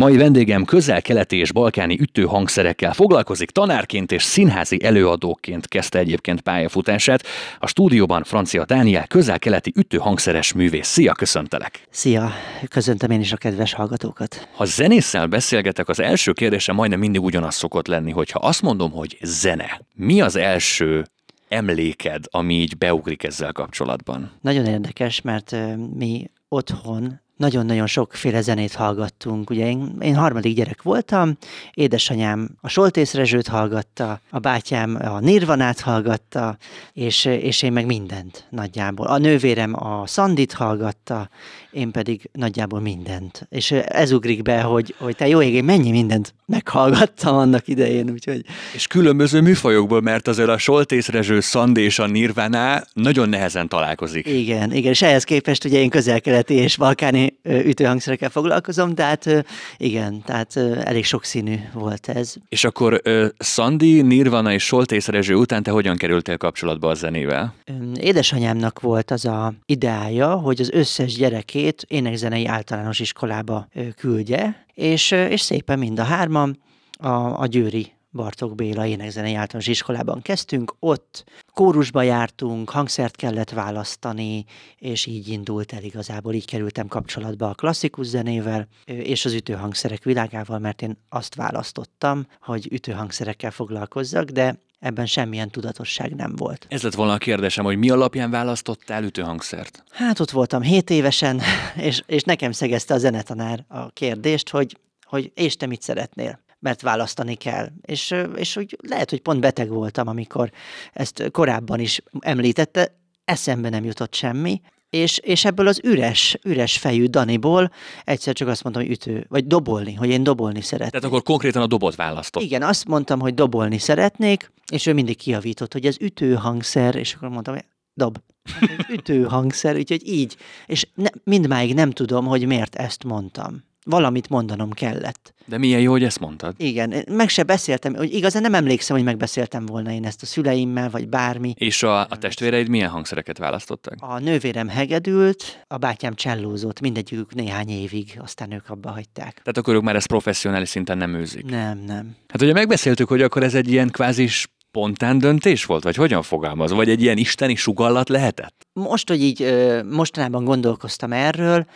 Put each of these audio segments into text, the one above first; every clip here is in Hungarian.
Mai vendégem közel-keleti és balkáni ütőhangszerekkel foglalkozik, tanárként és színházi előadóként kezdte egyébként pályafutását. A stúdióban Francia Dániel közel-keleti ütőhangszeres művész. Szia, köszöntelek! Szia, köszöntöm én is a kedves hallgatókat. Ha zenésszel beszélgetek, az első kérdésem majdnem mindig ugyanaz szokott lenni, hogyha azt mondom, hogy zene, mi az első emléked, ami így beugrik ezzel kapcsolatban? Nagyon érdekes, mert mi otthon nagyon-nagyon sokféle zenét hallgattunk. Ugye én, én harmadik gyerek voltam, édesanyám a Soltész Rezsőt hallgatta, a bátyám a Nirvanát hallgatta, és, és én meg mindent nagyjából. A nővérem a Szandit hallgatta, én pedig nagyjából mindent. És ez ugrik be, hogy, hogy te jó ég, én mennyi mindent meghallgattam annak idején, úgyhogy... És különböző műfajokból, mert azért a Soltész Rezső, Szand és a Nirvana nagyon nehezen találkozik. Igen, igen, és ehhez képest ugye én közelkeleti és balkáni ütőhangszerekkel foglalkozom, tehát igen, tehát elég sokszínű volt ez. És akkor Szandi, Nirvana és Soltész Rezső után te hogyan kerültél kapcsolatba a zenével? Édesanyámnak volt az a ideája, hogy az összes gyerekét énekzenei általános iskolába küldje, és, és szépen mind a hárman a, a Győri Bartok Béla énekzenei általános iskolában kezdtünk, ott kórusba jártunk, hangszert kellett választani, és így indult el igazából, így kerültem kapcsolatba a klasszikus zenével, és az ütőhangszerek világával, mert én azt választottam, hogy ütőhangszerekkel foglalkozzak, de ebben semmilyen tudatosság nem volt. Ez lett volna a kérdésem, hogy mi alapján választottál ütőhangszert? Hát ott voltam 7 évesen, és, és nekem szegezte a zenetanár a kérdést, hogy, hogy és te mit szeretnél? Mert választani kell. És, és úgy lehet, hogy pont beteg voltam, amikor ezt korábban is említette, eszembe nem jutott semmi, és, és ebből az üres, üres fejű Daniból egyszer csak azt mondtam, hogy ütő, vagy dobolni, hogy én dobolni szeretnék. Tehát akkor konkrétan a dobot választott. Igen, azt mondtam, hogy dobolni szeretnék, és ő mindig kiavított, hogy ez ütőhangszer, és akkor mondtam, hogy dob. Hát, ütőhangszer, úgyhogy így. És ne, mindmáig nem tudom, hogy miért ezt mondtam valamit mondanom kellett. De milyen jó, hogy ezt mondtad. Igen, meg se beszéltem, hogy igazán nem emlékszem, hogy megbeszéltem volna én ezt a szüleimmel, vagy bármi. És a, a testvéreid milyen hangszereket választottak? A nővérem hegedült, a bátyám csellózott, mindegyikük néhány évig, aztán ők abba hagyták. Tehát akkor ők már ezt professzionális szinten nem őzik? Nem, nem. Hát ugye megbeszéltük, hogy akkor ez egy ilyen kvázi spontán döntés volt? Vagy hogyan fogalmaz? Vagy egy ilyen isteni sugallat lehetett? Most, hogy így mostanában gondolkoztam erről,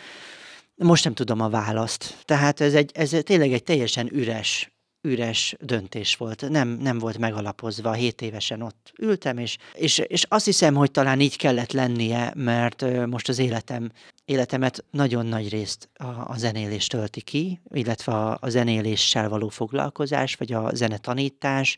most nem tudom a választ. Tehát ez, egy, ez tényleg egy teljesen üres, üres döntés volt. Nem, nem volt megalapozva. Hét évesen ott ültem, és, és, és azt hiszem, hogy talán így kellett lennie, mert most az életem életemet nagyon nagy részt a, a zenélés tölti ki, illetve a, a zenéléssel való foglalkozás, vagy a zenetanítás,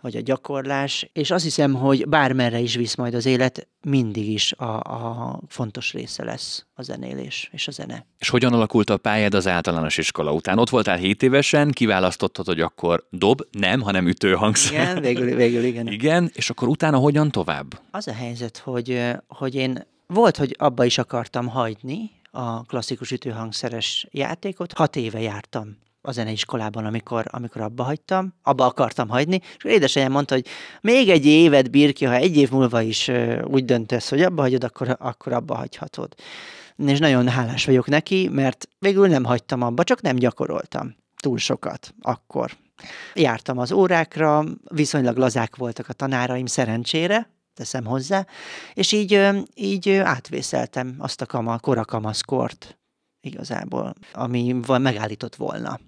vagy a gyakorlás, és azt hiszem, hogy bármerre is visz majd az élet, mindig is a, a fontos része lesz a zenélés és a zene. És hogyan alakult a pályád az általános iskola után? Ott voltál 7 évesen, kiválasztottad, hogy akkor dob, nem, hanem ütőhangszer. Igen, végül, végül igen. Igen, és akkor utána hogyan tovább? Az a helyzet, hogy, hogy én volt, hogy abba is akartam hagyni a klasszikus ütőhangszeres játékot. Hat éve jártam a zeneiskolában, amikor, amikor abba hagytam, abba akartam hagyni, és édesanyám mondta, hogy még egy évet bír ki, ha egy év múlva is úgy döntesz, hogy abba hagyod, akkor, akkor abba hagyhatod. És nagyon hálás vagyok neki, mert végül nem hagytam abba, csak nem gyakoroltam túl sokat akkor. Jártam az órákra, viszonylag lazák voltak a tanáraim szerencsére, teszem hozzá, és így, így átvészeltem azt a kama, korakamaszkort igazából, ami megállított volna.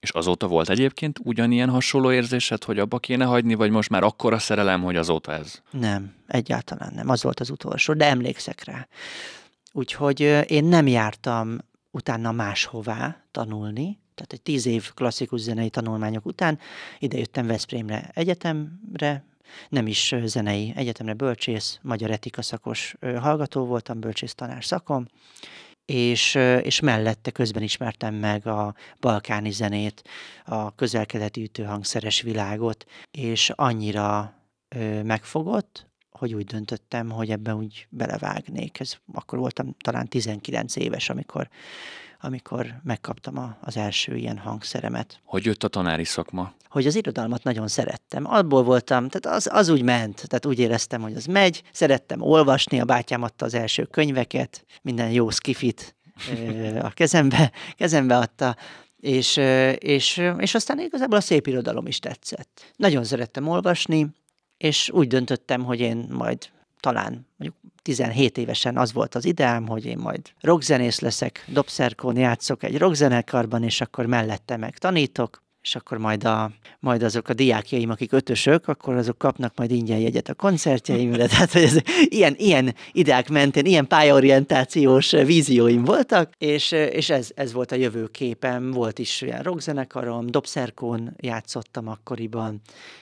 És azóta volt egyébként ugyanilyen hasonló érzésed, hogy abba kéne hagyni, vagy most már akkora szerelem, hogy azóta ez? Nem, egyáltalán nem. Az volt az utolsó, de emlékszek rá. Úgyhogy én nem jártam utána máshová tanulni, tehát egy tíz év klasszikus zenei tanulmányok után idejöttem Veszprémre egyetemre, nem is zenei egyetemre bölcsész, magyar etika szakos hallgató voltam, bölcsész tanár szakom, és, és mellette közben ismertem meg a balkáni zenét, a közelkeleti ütőhangszeres világot, és annyira megfogott, hogy úgy döntöttem, hogy ebben úgy belevágnék. Ez akkor voltam talán 19 éves, amikor amikor megkaptam a, az első ilyen hangszeremet. Hogy jött a tanári szakma? Hogy az irodalmat nagyon szerettem. Abból voltam, tehát az, az úgy ment, tehát úgy éreztem, hogy az megy. Szerettem olvasni, a bátyám adta az első könyveket, minden jó skifit a kezembe, kezembe adta, És, és, és aztán igazából a szép irodalom is tetszett. Nagyon szerettem olvasni, és úgy döntöttem, hogy én majd talán mondjuk 17 évesen az volt az ideám, hogy én majd rockzenész leszek, dobszerkón játszok egy rockzenekarban, és akkor mellette meg tanítok, és akkor majd, a, majd azok a diákjaim, akik ötösök, akkor azok kapnak majd ingyen jegyet a koncertjeimre. Tehát, hogy ez, ilyen, ilyen ideák mentén, ilyen pályaorientációs vízióim voltak, és, és ez, ez volt a jövőképem. Volt is ilyen rockzenekarom, dobszerkón játszottam akkoriban,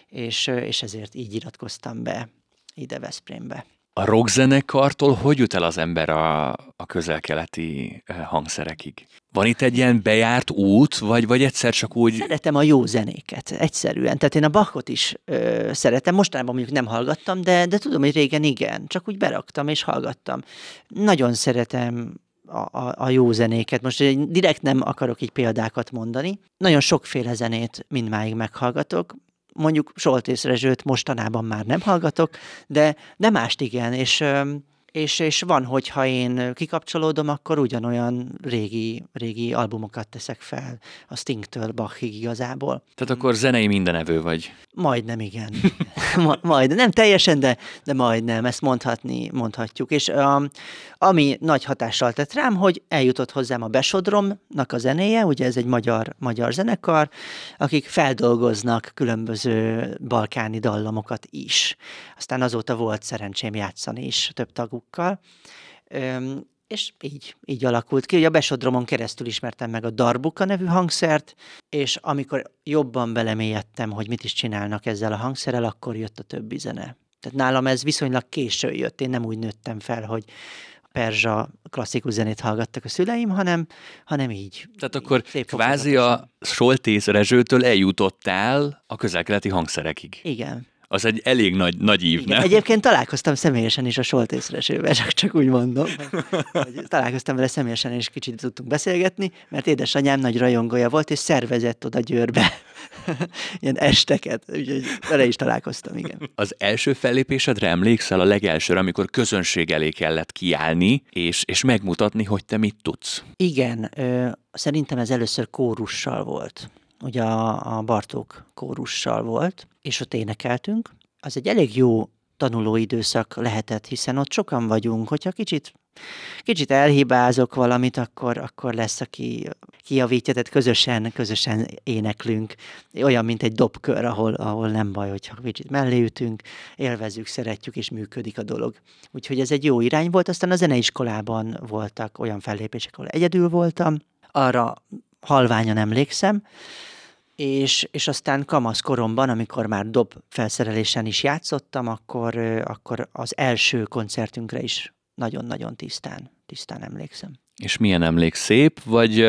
és, és ezért így iratkoztam be ide Veszprémbe. A rockzenekartól hogy jut el az ember a, a közelkeleti eh, hangszerekig? Van itt egy ilyen bejárt út, vagy, vagy egyszer csak úgy... Szeretem a jó zenéket, egyszerűen. Tehát én a Bachot is ö, szeretem. Mostanában mondjuk nem hallgattam, de, de tudom, hogy régen igen. Csak úgy beraktam és hallgattam. Nagyon szeretem a, a, a jó zenéket. Most direkt nem akarok így példákat mondani. Nagyon sokféle zenét mindmáig meghallgatok mondjuk Soltész Rezsőt mostanában már nem hallgatok, de, de mást igen, és és, és van, hogyha én kikapcsolódom, akkor ugyanolyan régi, régi albumokat teszek fel a Stingtől Bachig igazából. Tehát akkor zenei mindenevő vagy? Majdnem, igen. Ma, majd, nem teljesen, de, de majdnem, ezt mondhatni, mondhatjuk. És um, ami nagy hatással tett rám, hogy eljutott hozzám a Besodromnak a zenéje, ugye ez egy magyar, magyar zenekar, akik feldolgoznak különböző balkáni dallamokat is. Aztán azóta volt szerencsém játszani is több taguk magukkal, és így, így alakult ki. Ugye a Besodromon keresztül ismertem meg a Darbuka nevű hangszert, és amikor jobban belemélyedtem, hogy mit is csinálnak ezzel a hangszerrel, akkor jött a többi zene. Tehát nálam ez viszonylag késő jött, én nem úgy nőttem fel, hogy perzsa klasszikus zenét hallgattak a szüleim, hanem, hanem így. Tehát akkor kvázi a Soltész Rezsőtől eljutottál a közelkeleti hangszerekig. Igen az egy elég nagy, nagy ív, Igen, Egyébként találkoztam személyesen is a Soltészresővel, csak, csak úgy mondom. Hogy találkoztam vele személyesen, és kicsit tudtunk beszélgetni, mert édesanyám nagy rajongója volt, és szervezett oda Győrbe ilyen esteket, úgyhogy vele is találkoztam, igen. Az első fellépésedre emlékszel a legelsőre, amikor közönség elé kellett kiállni, és, és megmutatni, hogy te mit tudsz? Igen, ö, szerintem ez először kórussal volt ugye a, a Bartók kórussal volt, és ott énekeltünk. Az egy elég jó tanuló időszak lehetett, hiszen ott sokan vagyunk, hogyha kicsit kicsit elhibázok valamit, akkor, akkor lesz, aki kijavítja, tehát közösen, közösen éneklünk. Olyan, mint egy dobkör, ahol, ahol nem baj, hogyha kicsit mellé ütünk, élvezzük, szeretjük, és működik a dolog. Úgyhogy ez egy jó irány volt. Aztán a zeneiskolában voltak olyan fellépések, ahol egyedül voltam. Arra halványan emlékszem, és, és aztán kamasz koromban, amikor már dob felszerelésen is játszottam, akkor, akkor az első koncertünkre is nagyon-nagyon tisztán, tisztán emlékszem. És milyen emlék szép, vagy,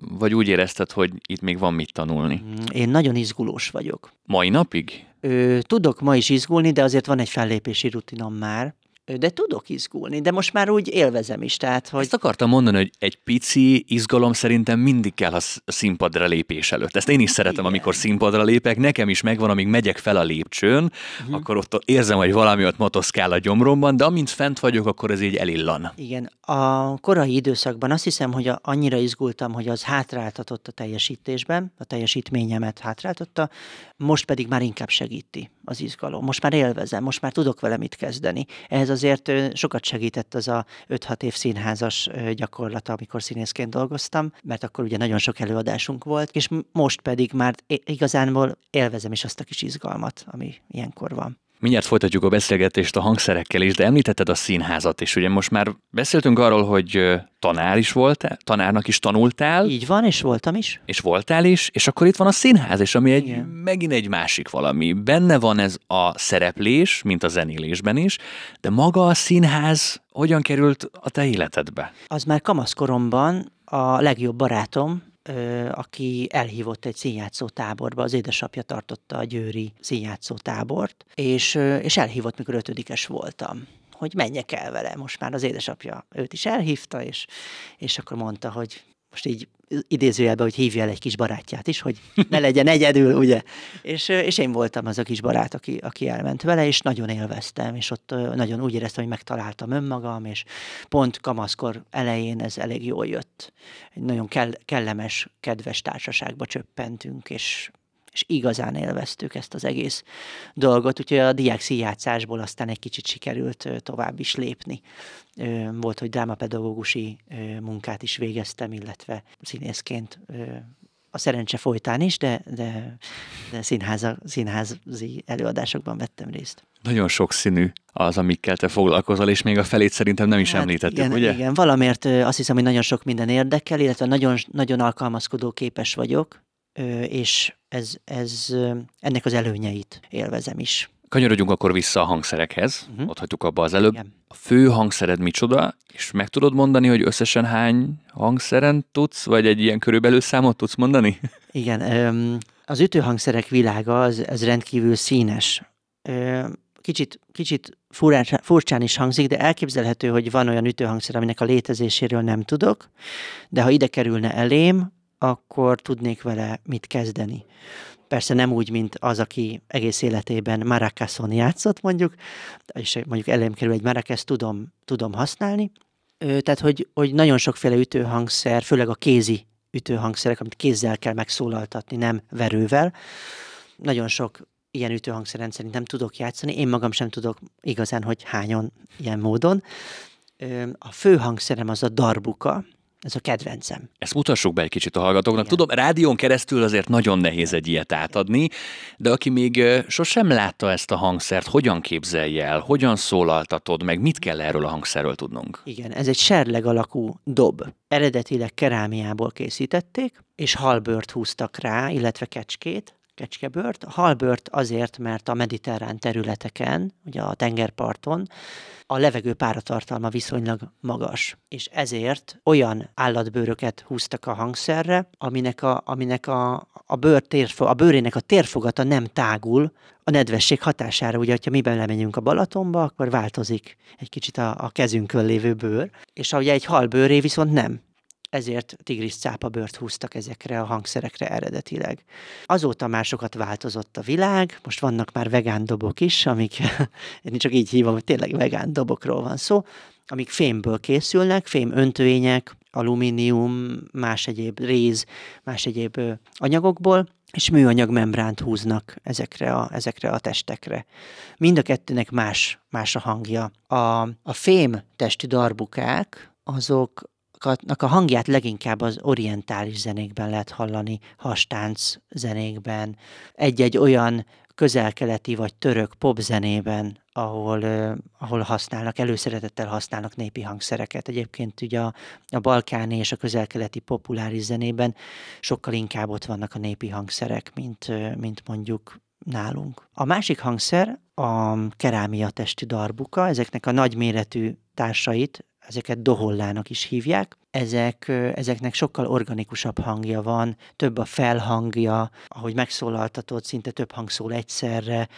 vagy úgy érezted, hogy itt még van mit tanulni? Mm, én nagyon izgulós vagyok. Mai napig? Ö, tudok ma is izgulni, de azért van egy fellépési rutinom már, de tudok izgulni, de most már úgy élvezem is. Tehát, hogy... Ezt akartam mondani, hogy egy pici izgalom szerintem mindig kell a színpadra lépés előtt. Ezt én is szeretem, Igen. amikor színpadra lépek. Nekem is megvan, amíg megyek fel a lépcsőn, uh-huh. akkor ott érzem, hogy valami ott motoszkál a gyomromban, de amint fent vagyok, akkor ez így elillan. Igen. A korai időszakban azt hiszem, hogy annyira izgultam, hogy az hátráltatott a teljesítésben, a teljesítményemet hátráltatta, most pedig már inkább segíti az izgalom. Most már élvezem, most már tudok vele mit kezdeni. Ehhez azért sokat segített az a 5-6 év színházas gyakorlata, amikor színészként dolgoztam, mert akkor ugye nagyon sok előadásunk volt, és most pedig már igazából élvezem is azt a kis izgalmat, ami ilyenkor van. Mindjárt folytatjuk a beszélgetést a hangszerekkel is, de említetted a színházat, és ugye most már beszéltünk arról, hogy tanár is voltál, tanárnak is tanultál. Így van, és voltam is. És voltál is, és akkor itt van a színház, és ami egy, Igen. megint egy másik valami. Benne van ez a szereplés, mint a zenélésben is, de maga a színház hogyan került a te életedbe? Az már kamaszkoromban a legjobb barátom, aki elhívott egy színjátszó táborba, az édesapja tartotta a győri színjátszó tábort, és, és elhívott, mikor ötödikes voltam hogy menjek el vele. Most már az édesapja őt is elhívta, és, és akkor mondta, hogy most így idézőjelben, hogy hívja el egy kis barátját is, hogy ne legyen egyedül, ugye. És, és én voltam az a kis barát, aki, aki elment vele, és nagyon élveztem, és ott nagyon úgy éreztem, hogy megtaláltam önmagam, és pont kamaszkor elején ez elég jól jött. Egy nagyon kell, kellemes, kedves társaságba csöppentünk, és és igazán élveztük ezt az egész dolgot, úgyhogy a diák színjátszásból aztán egy kicsit sikerült tovább is lépni. Volt, hogy drámapedagógusi munkát is végeztem, illetve színészként a szerencse folytán is, de, de, de színháza, színházi előadásokban vettem részt. Nagyon sokszínű az, amikkel te foglalkozol, és még a felét szerintem nem is hát említettük, igen, ugye? Igen, valamiért azt hiszem, hogy nagyon sok minden érdekel, illetve nagyon, nagyon alkalmazkodó képes vagyok, és ez, ez, ennek az előnyeit élvezem is. Kanyarodjunk akkor vissza a hangszerekhez, uh-huh. ott hagytuk abba az előbb. Igen. A fő hangszered micsoda, és meg tudod mondani, hogy összesen hány hangszeren tudsz, vagy egy ilyen körülbelül számot tudsz mondani? Igen, az ütőhangszerek világa az, az rendkívül színes. Kicsit, kicsit furcsán is hangzik, de elképzelhető, hogy van olyan ütőhangszer, aminek a létezéséről nem tudok, de ha ide kerülne elém, akkor tudnék vele mit kezdeni. Persze nem úgy, mint az, aki egész életében maracason játszott mondjuk, és mondjuk elém kerül egy maracas, tudom, tudom használni. Tehát, hogy, hogy nagyon sokféle ütőhangszer, főleg a kézi ütőhangszerek, amit kézzel kell megszólaltatni, nem verővel. Nagyon sok ilyen ütőhangszeren szerintem tudok játszani. Én magam sem tudok igazán, hogy hányon ilyen módon. A fő hangszerem az a darbuka, ez a kedvencem. Ezt mutassuk be egy kicsit a hallgatóknak. Igen. Tudom, rádión keresztül azért nagyon nehéz egy ilyet átadni, de aki még sosem látta ezt a hangszert, hogyan képzelje el, hogyan szólaltatod, meg mit kell erről a hangszerről tudnunk? Igen, ez egy serleg alakú dob. Eredetileg kerámiából készítették, és halbört húztak rá, illetve kecskét, kecskebört. A halbört azért, mert a mediterrán területeken, ugye a tengerparton, a levegő páratartalma viszonylag magas, és ezért olyan állatbőröket húztak a hangszerre, aminek a, aminek a, a, bőr térfo, a bőrének a térfogata nem tágul a nedvesség hatására. Ugye, ha mi belemegyünk a Balatonba, akkor változik egy kicsit a, a kezünkön lévő bőr, és ugye egy hal bőré viszont nem ezért tigris bőrt húztak ezekre a hangszerekre eredetileg. Azóta már sokat változott a világ, most vannak már vegán dobok is, amik, én csak így hívom, hogy tényleg vegán dobokról van szó, amik fémből készülnek, fém öntőények, alumínium, más egyéb réz, más egyéb anyagokból, és műanyag membránt húznak ezekre a, ezekre a testekre. Mind a kettőnek más, más a hangja. A, a fém testi darbukák, azok a hangját leginkább az orientális zenékben lehet hallani, hastánc zenékben, egy-egy olyan közelkeleti vagy török popzenében, ahol, ahol használnak, előszeretettel használnak népi hangszereket. Egyébként ugye a, a balkáni és a közelkeleti populáris zenében sokkal inkább ott vannak a népi hangszerek, mint, mint mondjuk nálunk. A másik hangszer a kerámia testi darbuka, ezeknek a nagyméretű társait ezeket dohollának is hívják. Ezek, ezeknek sokkal organikusabb hangja van, több a felhangja, ahogy megszólaltatod, szinte több hang szól egyszerre,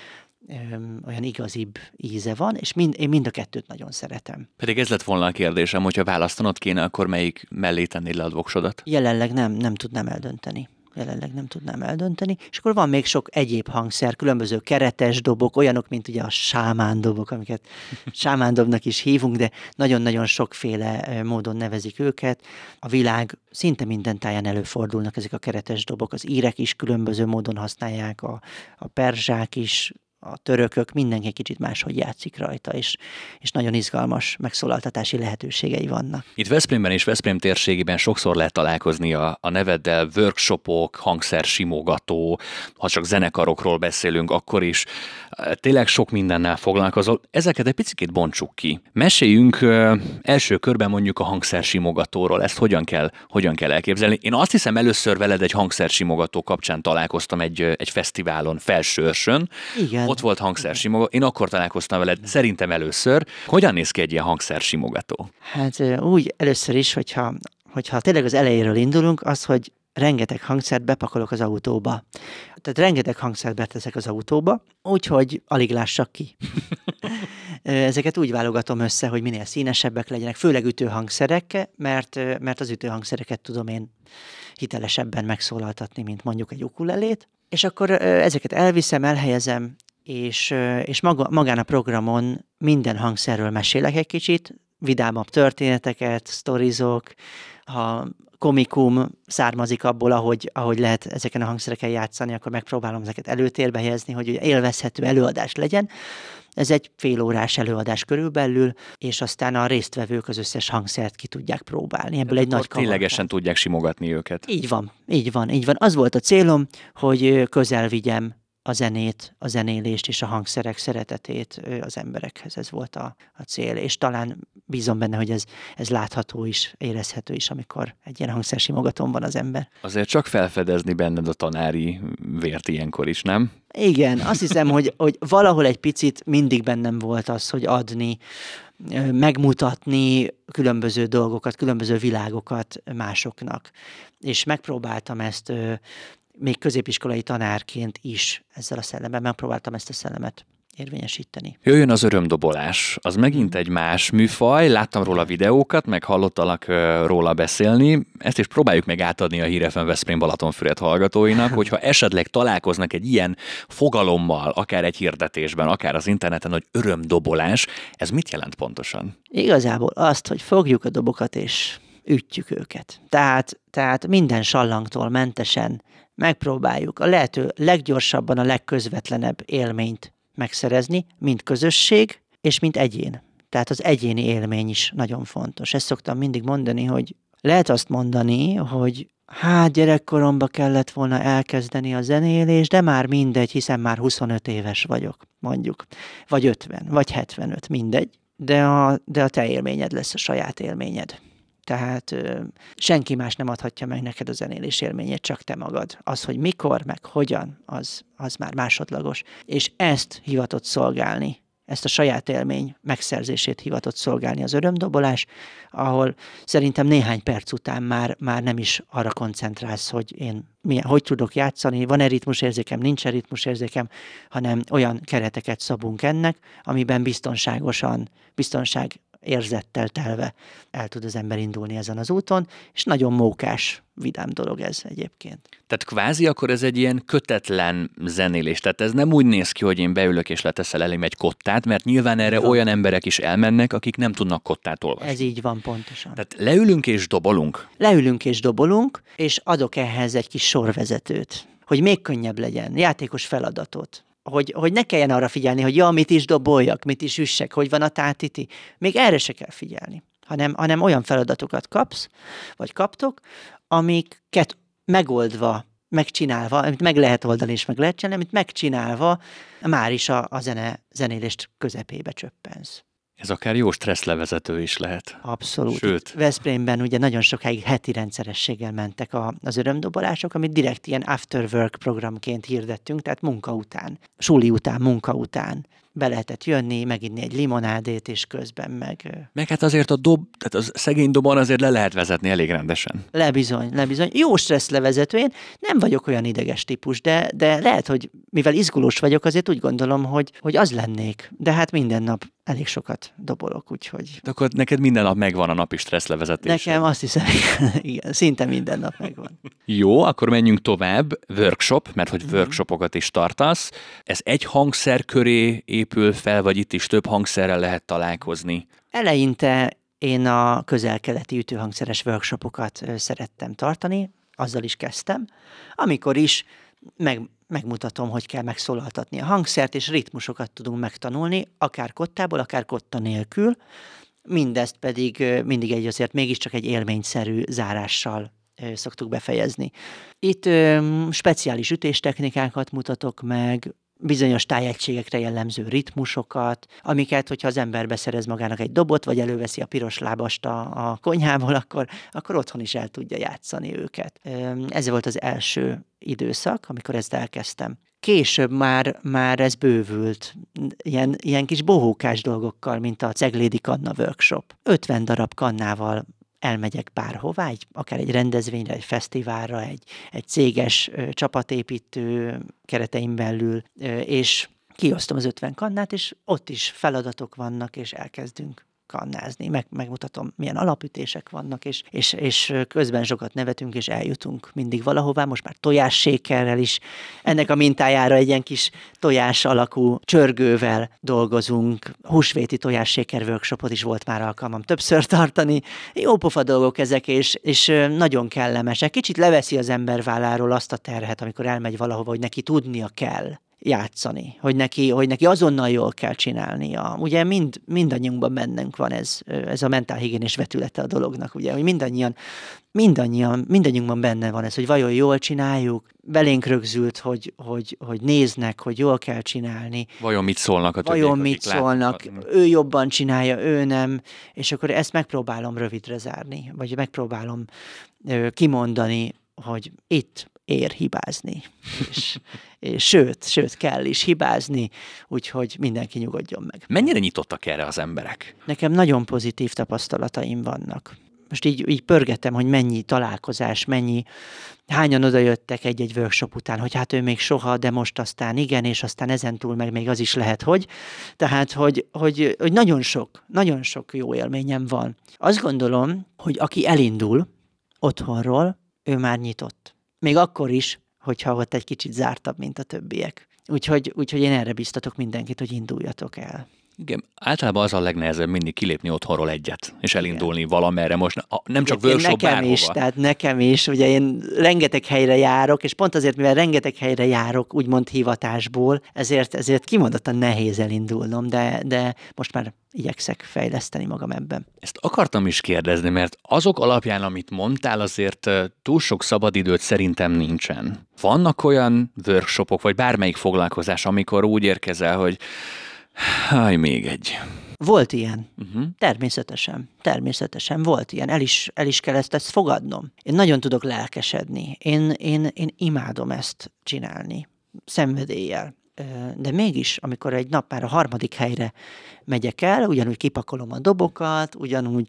olyan igazibb íze van, és mind, én mind a kettőt nagyon szeretem. Pedig ez lett volna a kérdésem, hogyha választanod kéne, akkor melyik mellé tennéd le a voksodat? Jelenleg nem, nem tudnám eldönteni jelenleg nem tudnám eldönteni. És akkor van még sok egyéb hangszer, különböző keretes dobok, olyanok, mint ugye a sámán dobok, amiket sámándobnak is hívunk, de nagyon-nagyon sokféle módon nevezik őket. A világ szinte minden táján előfordulnak ezek a keretes dobok. Az írek is különböző módon használják, a, a perzsák is, a törökök, mindenki kicsit máshogy játszik rajta, és, és nagyon izgalmas megszólaltatási lehetőségei vannak. Itt Veszprémben és Veszprém térségében sokszor lehet találkozni a, a neveddel workshopok, hangszer simogató, ha csak zenekarokról beszélünk, akkor is tényleg sok mindennel foglalkozol. Ezeket egy picit bontsuk ki. Meséljünk első körben mondjuk a hangszer simogatóról. Ezt hogyan kell, hogyan kell elképzelni? Én azt hiszem először veled egy hangszer simogató kapcsán találkoztam egy, egy fesztiválon Felsőrsön. Igen ott volt hangszersimogató. Én akkor találkoztam veled, szerintem először. Hogyan néz ki egy ilyen hangszersimogató? Hát úgy először is, hogyha, hogyha tényleg az elejéről indulunk, az, hogy rengeteg hangszert bepakolok az autóba. Tehát rengeteg hangszert beteszek az autóba, úgyhogy alig lássak ki. ezeket úgy válogatom össze, hogy minél színesebbek legyenek, főleg ütőhangszerek, mert, mert az ütőhangszereket tudom én hitelesebben megszólaltatni, mint mondjuk egy ukulelét. És akkor ezeket elviszem, elhelyezem, és, és maga, magán a programon minden hangszerről mesélek egy kicsit, vidámabb történeteket, sztorizok, ha komikum származik abból, ahogy, ahogy lehet ezeken a hangszereken játszani, akkor megpróbálom ezeket előtérbe helyezni, hogy élvezhető előadás legyen. Ez egy félórás előadás körülbelül, és aztán a résztvevők az összes hangszert ki tudják próbálni. Ebből egy nagy Ténylegesen tudják simogatni őket. Így van, így van, így van. Az volt a célom, hogy közel vigyem a zenét, a zenélést és a hangszerek szeretetét az emberekhez. Ez volt a, a cél, és talán bízom benne, hogy ez, ez látható is, érezhető is, amikor egy ilyen hangszersimogatom van az ember. Azért csak felfedezni benned a tanári vért ilyenkor is, nem? Igen, azt hiszem, hogy, hogy valahol egy picit mindig bennem volt az, hogy adni, megmutatni különböző dolgokat, különböző világokat másoknak. És megpróbáltam ezt még középiskolai tanárként is ezzel a szellemben megpróbáltam ezt a szellemet érvényesíteni. Jöjjön az örömdobolás. Az megint egy más műfaj. Láttam róla videókat, meg hallottalak róla beszélni. Ezt is próbáljuk meg átadni a Hírefen Veszprém Balatonfüred hallgatóinak, hogyha esetleg találkoznak egy ilyen fogalommal, akár egy hirdetésben, akár az interneten, hogy örömdobolás, ez mit jelent pontosan? Igazából azt, hogy fogjuk a dobokat és ütjük őket. Tehát, tehát minden sallangtól mentesen megpróbáljuk a lehető leggyorsabban a legközvetlenebb élményt megszerezni, mint közösség és mint egyén. Tehát az egyéni élmény is nagyon fontos. Ezt szoktam mindig mondani, hogy lehet azt mondani, hogy hát gyerekkoromban kellett volna elkezdeni a zenélés, de már mindegy, hiszen már 25 éves vagyok, mondjuk. Vagy 50, vagy 75, mindegy. De a, de a te élményed lesz a saját élményed. Tehát ö, senki más nem adhatja meg neked a zenélés élményét, csak te magad. Az, hogy mikor, meg hogyan, az, az már másodlagos. És ezt hivatott szolgálni ezt a saját élmény megszerzését hivatott szolgálni az örömdobolás, ahol szerintem néhány perc után már, már nem is arra koncentrálsz, hogy én milyen, hogy tudok játszani, van-e ritmusérzékem, nincs-e ritmusérzékem, hanem olyan kereteket szabunk ennek, amiben biztonságosan, biztonság érzettel telve el tud az ember indulni ezen az úton, és nagyon mókás, vidám dolog ez egyébként. Tehát kvázi akkor ez egy ilyen kötetlen zenélés, tehát ez nem úgy néz ki, hogy én beülök és leteszel elém egy kottát, mert nyilván erre van. olyan emberek is elmennek, akik nem tudnak kottát olvasni. Ez így van pontosan. Tehát leülünk és dobolunk. Leülünk és dobolunk, és adok ehhez egy kis sorvezetőt, hogy még könnyebb legyen, játékos feladatot hogy, hogy ne kelljen arra figyelni, hogy ja, mit is doboljak, mit is üssek, hogy van a tátiti. Még erre se kell figyelni, hanem, hanem olyan feladatokat kapsz, vagy kaptok, amiket megoldva, megcsinálva, amit meg lehet oldani és meg lehet csinálni, amit megcsinálva már is a, a zene, zenélést közepébe csöppensz. Ez akár jó stresszlevezető is lehet. Abszolút. Sőt. Veszprémben ugye nagyon sokáig heti rendszerességgel mentek a, az örömdobolások, amit direkt ilyen after work programként hirdettünk, tehát munka után, suli után, munka után be lehetett jönni, meginni egy limonádét, és közben meg... Meg hát azért a dob, tehát az szegény dobon azért le lehet vezetni elég rendesen. Lebizony, lebizony. Jó stressz levezető, én nem vagyok olyan ideges típus, de, de lehet, hogy mivel izgulós vagyok, azért úgy gondolom, hogy, hogy az lennék. De hát minden nap elég sokat dobolok, úgyhogy... De akkor neked minden nap megvan a napi stressz levezetés. Nekem azt hiszem, igen, szinte minden nap megvan. Jó, akkor menjünk tovább. Workshop, mert hogy mm-hmm. workshopokat is tartasz. Ez egy hangszer köré épül fel, vagy itt is több hangszerrel lehet találkozni? Eleinte én a közel-keleti ütőhangszeres workshopokat szerettem tartani, azzal is kezdtem, amikor is meg, megmutatom, hogy kell megszólaltatni a hangszert, és ritmusokat tudunk megtanulni, akár kottából, akár kotta nélkül, mindezt pedig mindig egy azért mégiscsak egy élményszerű zárással szoktuk befejezni. Itt speciális ütéstechnikákat mutatok meg, bizonyos tájegységekre jellemző ritmusokat, amiket, hogyha az ember beszerez magának egy dobot, vagy előveszi a piros lábast a, a konyhából, akkor, akkor otthon is el tudja játszani őket. Ez volt az első időszak, amikor ezt elkezdtem. Később már, már ez bővült, ilyen, ilyen kis bohókás dolgokkal, mint a Ceglédi Kanna Workshop. 50 darab kannával elmegyek bárhová, egy, akár egy rendezvényre, egy fesztiválra, egy, egy céges ö, csapatépítő keretein belül, ö, és kiosztom az 50 kannát, és ott is feladatok vannak, és elkezdünk kannázni, meg, megmutatom, milyen alapütések vannak, és, és, és közben sokat nevetünk, és eljutunk mindig valahová, most már tojássékerrel is. Ennek a mintájára egy ilyen kis tojás alakú csörgővel dolgozunk. Húsvéti tojásséker workshopot is volt már alkalmam többször tartani. Jó pofa dolgok ezek, és, és nagyon kellemesek. Kicsit leveszi az ember válláról azt a terhet, amikor elmegy valahova, hogy neki tudnia kell játszani, hogy neki, hogy neki azonnal jól kell csinálnia. Ugye mind, mindannyiunkban bennünk van ez, ez a mentálhigiénés vetülete a dolognak, ugye, hogy mindannyian, mindannyian, mindannyiunkban benne van ez, hogy vajon jól csináljuk, belénk rögzült, hogy, hogy, hogy néznek, hogy jól kell csinálni. Vajon mit szólnak a többiek, Vajon mit szólnak, látnak. ő jobban csinálja, ő nem, és akkor ezt megpróbálom rövidre zárni, vagy megpróbálom ö, kimondani, hogy itt ér hibázni. És, sőt, sőt, kell is hibázni, úgyhogy mindenki nyugodjon meg. Mennyire nyitottak erre az emberek? Nekem nagyon pozitív tapasztalataim vannak. Most így, így pörgetem, hogy mennyi találkozás, mennyi, hányan odajöttek egy-egy workshop után, hogy hát ő még soha, de most aztán igen, és aztán ezentúl meg még az is lehet, hogy. Tehát, hogy, hogy, hogy nagyon sok, nagyon sok jó élményem van. Azt gondolom, hogy aki elindul otthonról, ő már nyitott még akkor is, hogyha ott egy kicsit zártabb, mint a többiek. Úgyhogy, úgyhogy én erre biztatok mindenkit, hogy induljatok el. Igen, általában az a legnehezebb mindig kilépni otthonról egyet, és elindulni Igen. valamerre. Most nem csak workshop, Nekem bárhova. is, tehát nekem is, ugye én rengeteg helyre járok, és pont azért, mivel rengeteg helyre járok, úgymond hivatásból, ezért, ezért kimondottan nehéz elindulnom, de, de most már igyekszek fejleszteni magam ebben. Ezt akartam is kérdezni, mert azok alapján, amit mondtál, azért túl sok szabadidőt szerintem nincsen. Vannak olyan workshopok, vagy bármelyik foglalkozás, amikor úgy érkezel, hogy Háj, még egy. Volt ilyen. Uh-huh. Természetesen. Természetesen volt ilyen. El is, el is kell ezt, ezt fogadnom. Én nagyon tudok lelkesedni. Én, én, én imádom ezt csinálni. Szenvedéllyel. De mégis, amikor egy nap már a harmadik helyre megyek el, ugyanúgy kipakolom a dobokat, ugyanúgy,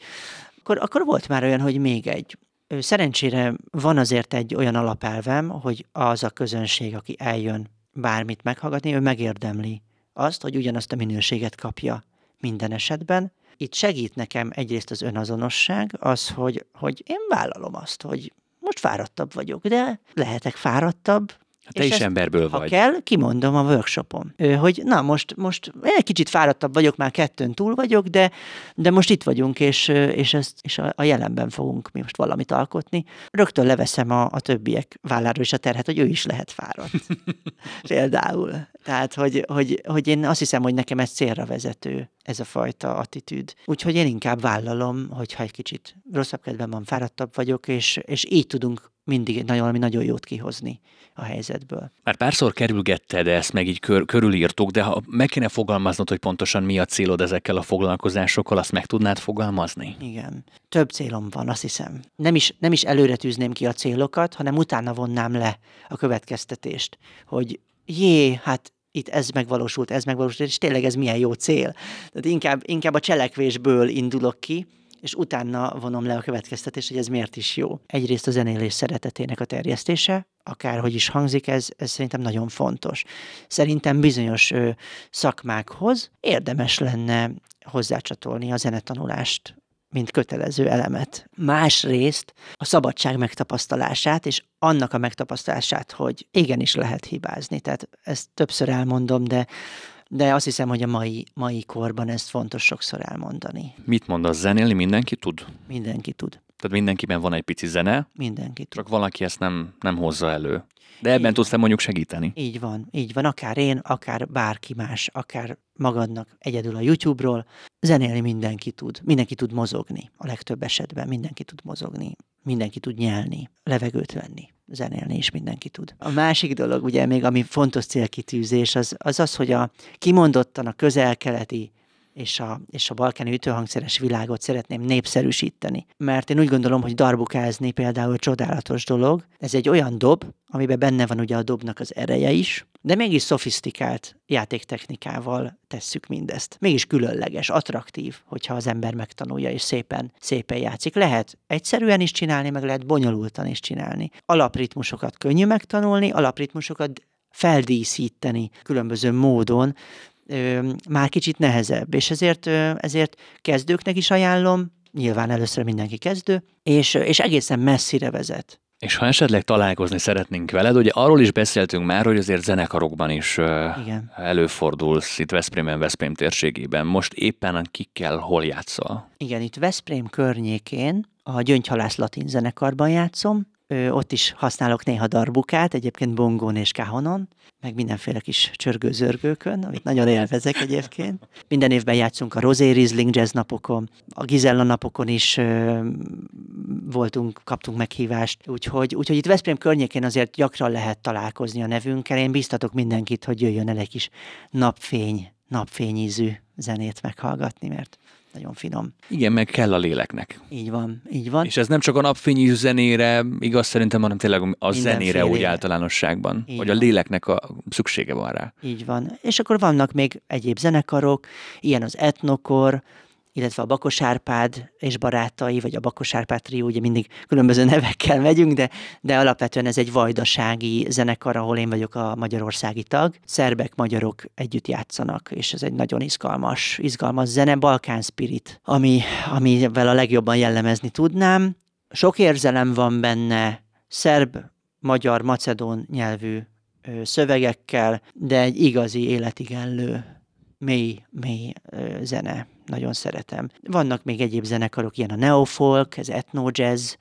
akkor, akkor volt már olyan, hogy még egy. Szerencsére van azért egy olyan alapelvem, hogy az a közönség, aki eljön bármit meghallgatni, ő megérdemli azt, hogy ugyanazt a minőséget kapja minden esetben. Itt segít nekem egyrészt az önazonosság, az, hogy, hogy én vállalom azt, hogy most fáradtabb vagyok, de lehetek fáradtabb, te és is emberből ha vagy. kell, kimondom a workshopon, hogy na most, most egy kicsit fáradtabb vagyok, már kettőn túl vagyok, de, de most itt vagyunk, és, és, ezt, és a, a jelenben fogunk mi most valamit alkotni. Rögtön leveszem a, a többiek válláról is a terhet, hogy ő is lehet fáradt. Például. Tehát, hogy, hogy, hogy én azt hiszem, hogy nekem ez célra vezető, ez a fajta attitűd. Úgyhogy én inkább vállalom, hogyha egy kicsit rosszabb kedvem van, fáradtabb vagyok, és, és így tudunk mindig nagyon, valami nagyon jót kihozni a helyzetből. Már párszor kerülgetted ezt, meg így kör, körülírtuk, de ha meg kéne fogalmaznod, hogy pontosan mi a célod ezekkel a foglalkozásokkal, azt meg tudnád fogalmazni? Igen. Több célom van, azt hiszem. Nem is, nem is előre tűzném ki a célokat, hanem utána vonnám le a következtetést, hogy jé, hát itt ez megvalósult, ez megvalósult, és tényleg ez milyen jó cél. Tehát inkább, inkább a cselekvésből indulok ki, és utána vonom le a következtetést, hogy ez miért is jó. Egyrészt a zenélés szeretetének a terjesztése, akárhogy is hangzik, ez, ez szerintem nagyon fontos. Szerintem bizonyos ö, szakmákhoz érdemes lenne hozzácsatolni a zenetanulást mint kötelező elemet. Másrészt a szabadság megtapasztalását, és annak a megtapasztalását, hogy igenis lehet hibázni. Tehát ezt többször elmondom, de de azt hiszem, hogy a mai, mai korban ezt fontos sokszor elmondani. Mit mondasz, zenélni mindenki tud? Mindenki tud. Tehát mindenkiben van egy pici zene? Mindenki tud. Csak valaki ezt nem, nem hozza elő. De ebben így tudsz mondjuk segíteni. Így van, így van. Akár én, akár bárki más, akár magadnak egyedül a YouTube-ról. Zenélni mindenki tud. Mindenki tud mozogni. A legtöbb esetben mindenki tud mozogni. Mindenki tud nyelni, levegőt venni zenélni is mindenki tud. A másik dolog, ugye még ami fontos célkitűzés, az az, az hogy a kimondottan a közel-keleti és a, és a balkáni ütőhangszeres világot szeretném népszerűsíteni. Mert én úgy gondolom, hogy darbukázni például csodálatos dolog. Ez egy olyan dob, amiben benne van ugye a dobnak az ereje is, de mégis szofisztikált játéktechnikával tesszük mindezt. Mégis különleges, attraktív, hogyha az ember megtanulja és szépen, szépen játszik. Lehet egyszerűen is csinálni, meg lehet bonyolultan is csinálni. Alapritmusokat könnyű megtanulni, alapritmusokat feldíszíteni különböző módon, már kicsit nehezebb, és ezért, ezért kezdőknek is ajánlom, nyilván először mindenki kezdő, és, és egészen messzire vezet. És ha esetleg találkozni szeretnénk veled, ugye arról is beszéltünk már, hogy azért zenekarokban is Igen. előfordulsz itt Veszprémben, Veszprém térségében. Most éppen kikkel hol játszol? Igen, itt Veszprém környékén a Gyöngyhalász Latin zenekarban játszom, ott is használok néha darbukát, egyébként bongón és kahonon, meg mindenféle kis csörgő-zörgőkön, amit nagyon élvezek egyébként. Minden évben játszunk a Rosé Riesling Jazz napokon, a Gizella napokon is ö, voltunk, kaptunk meghívást, úgyhogy, úgyhogy itt Veszprém környékén azért gyakran lehet találkozni a nevünkkel. Én biztatok mindenkit, hogy jöjjön el egy kis napfény, napfényízű zenét meghallgatni, mert nagyon finom. Igen, meg kell a léleknek. Így van, így van. És ez nem csak a napfényű zenére igaz szerintem, hanem tényleg a Minden zenére úgy általánosságban, így hogy van. a léleknek a szüksége van rá. Így van. És akkor vannak még egyéb zenekarok, ilyen az etnokor, illetve a Bakos Árpád és barátai, vagy a Bakos Árpád trió, ugye mindig különböző nevekkel megyünk, de, de alapvetően ez egy vajdasági zenekar, ahol én vagyok a magyarországi tag. Szerbek, magyarok együtt játszanak, és ez egy nagyon izgalmas, izgalmas zene, Balkán Spirit, ami, amivel a legjobban jellemezni tudnám. Sok érzelem van benne, szerb, magyar, macedón nyelvű szövegekkel, de egy igazi életigenlő mély, mély zene. Nagyon szeretem. Vannak még egyéb zenekarok, ilyen a neofolk, ez etno jazz,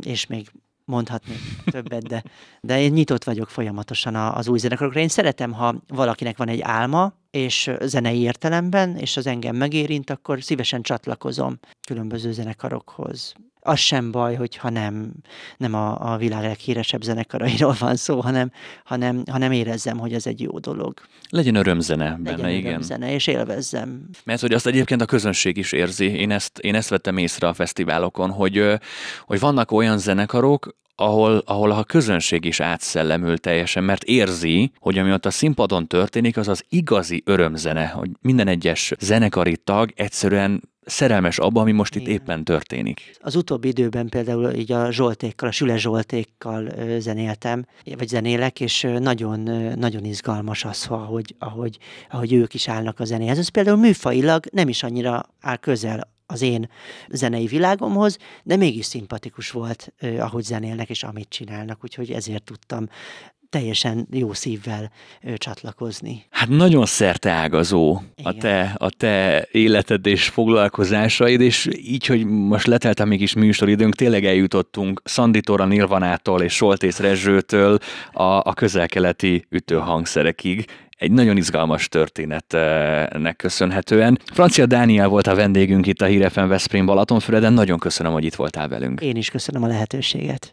és még mondhatni többet, de, de én nyitott vagyok folyamatosan az új zenekarokra. Én szeretem, ha valakinek van egy álma, és zenei értelemben, és az engem megérint, akkor szívesen csatlakozom különböző zenekarokhoz az sem baj, hogyha nem, nem a, a világ leghíresebb zenekarairól van szó, hanem, hanem, hanem érezzem, hogy ez egy jó dolog. Legyen örömzene benne, Legyen igen. örömzene, és élvezzem. Mert hogy azt egyébként a közönség is érzi. Én ezt, én ezt vettem észre a fesztiválokon, hogy, hogy vannak olyan zenekarok, ahol, ahol a közönség is átszellemül teljesen, mert érzi, hogy ami ott a színpadon történik, az az igazi örömzene, hogy minden egyes zenekari tag egyszerűen szerelmes abba, ami most itt Igen. éppen történik. Az utóbbi időben például így a Zsoltékkal, a Süle Zsoltékkal zenéltem, vagy zenélek, és nagyon, nagyon izgalmas az, ahogy, ahogy, ahogy ők is állnak a zenéhez. Ez például műfailag nem is annyira áll közel az én zenei világomhoz, de mégis szimpatikus volt, ahogy zenélnek és amit csinálnak, úgyhogy ezért tudtam teljesen jó szívvel ö, csatlakozni. Hát nagyon ágazó a te, a te életed és foglalkozásaid, és így, hogy most leteltem még is műsoridőnk, tényleg eljutottunk Szanditóra Nilvanától és Soltész Rezsőtől a, a közelkeleti ütőhangszerekig egy nagyon izgalmas történetnek köszönhetően. Francia Dániel volt a vendégünk itt a Hírefen Veszprém Balatonfüreden, nagyon köszönöm, hogy itt voltál velünk. Én is köszönöm a lehetőséget.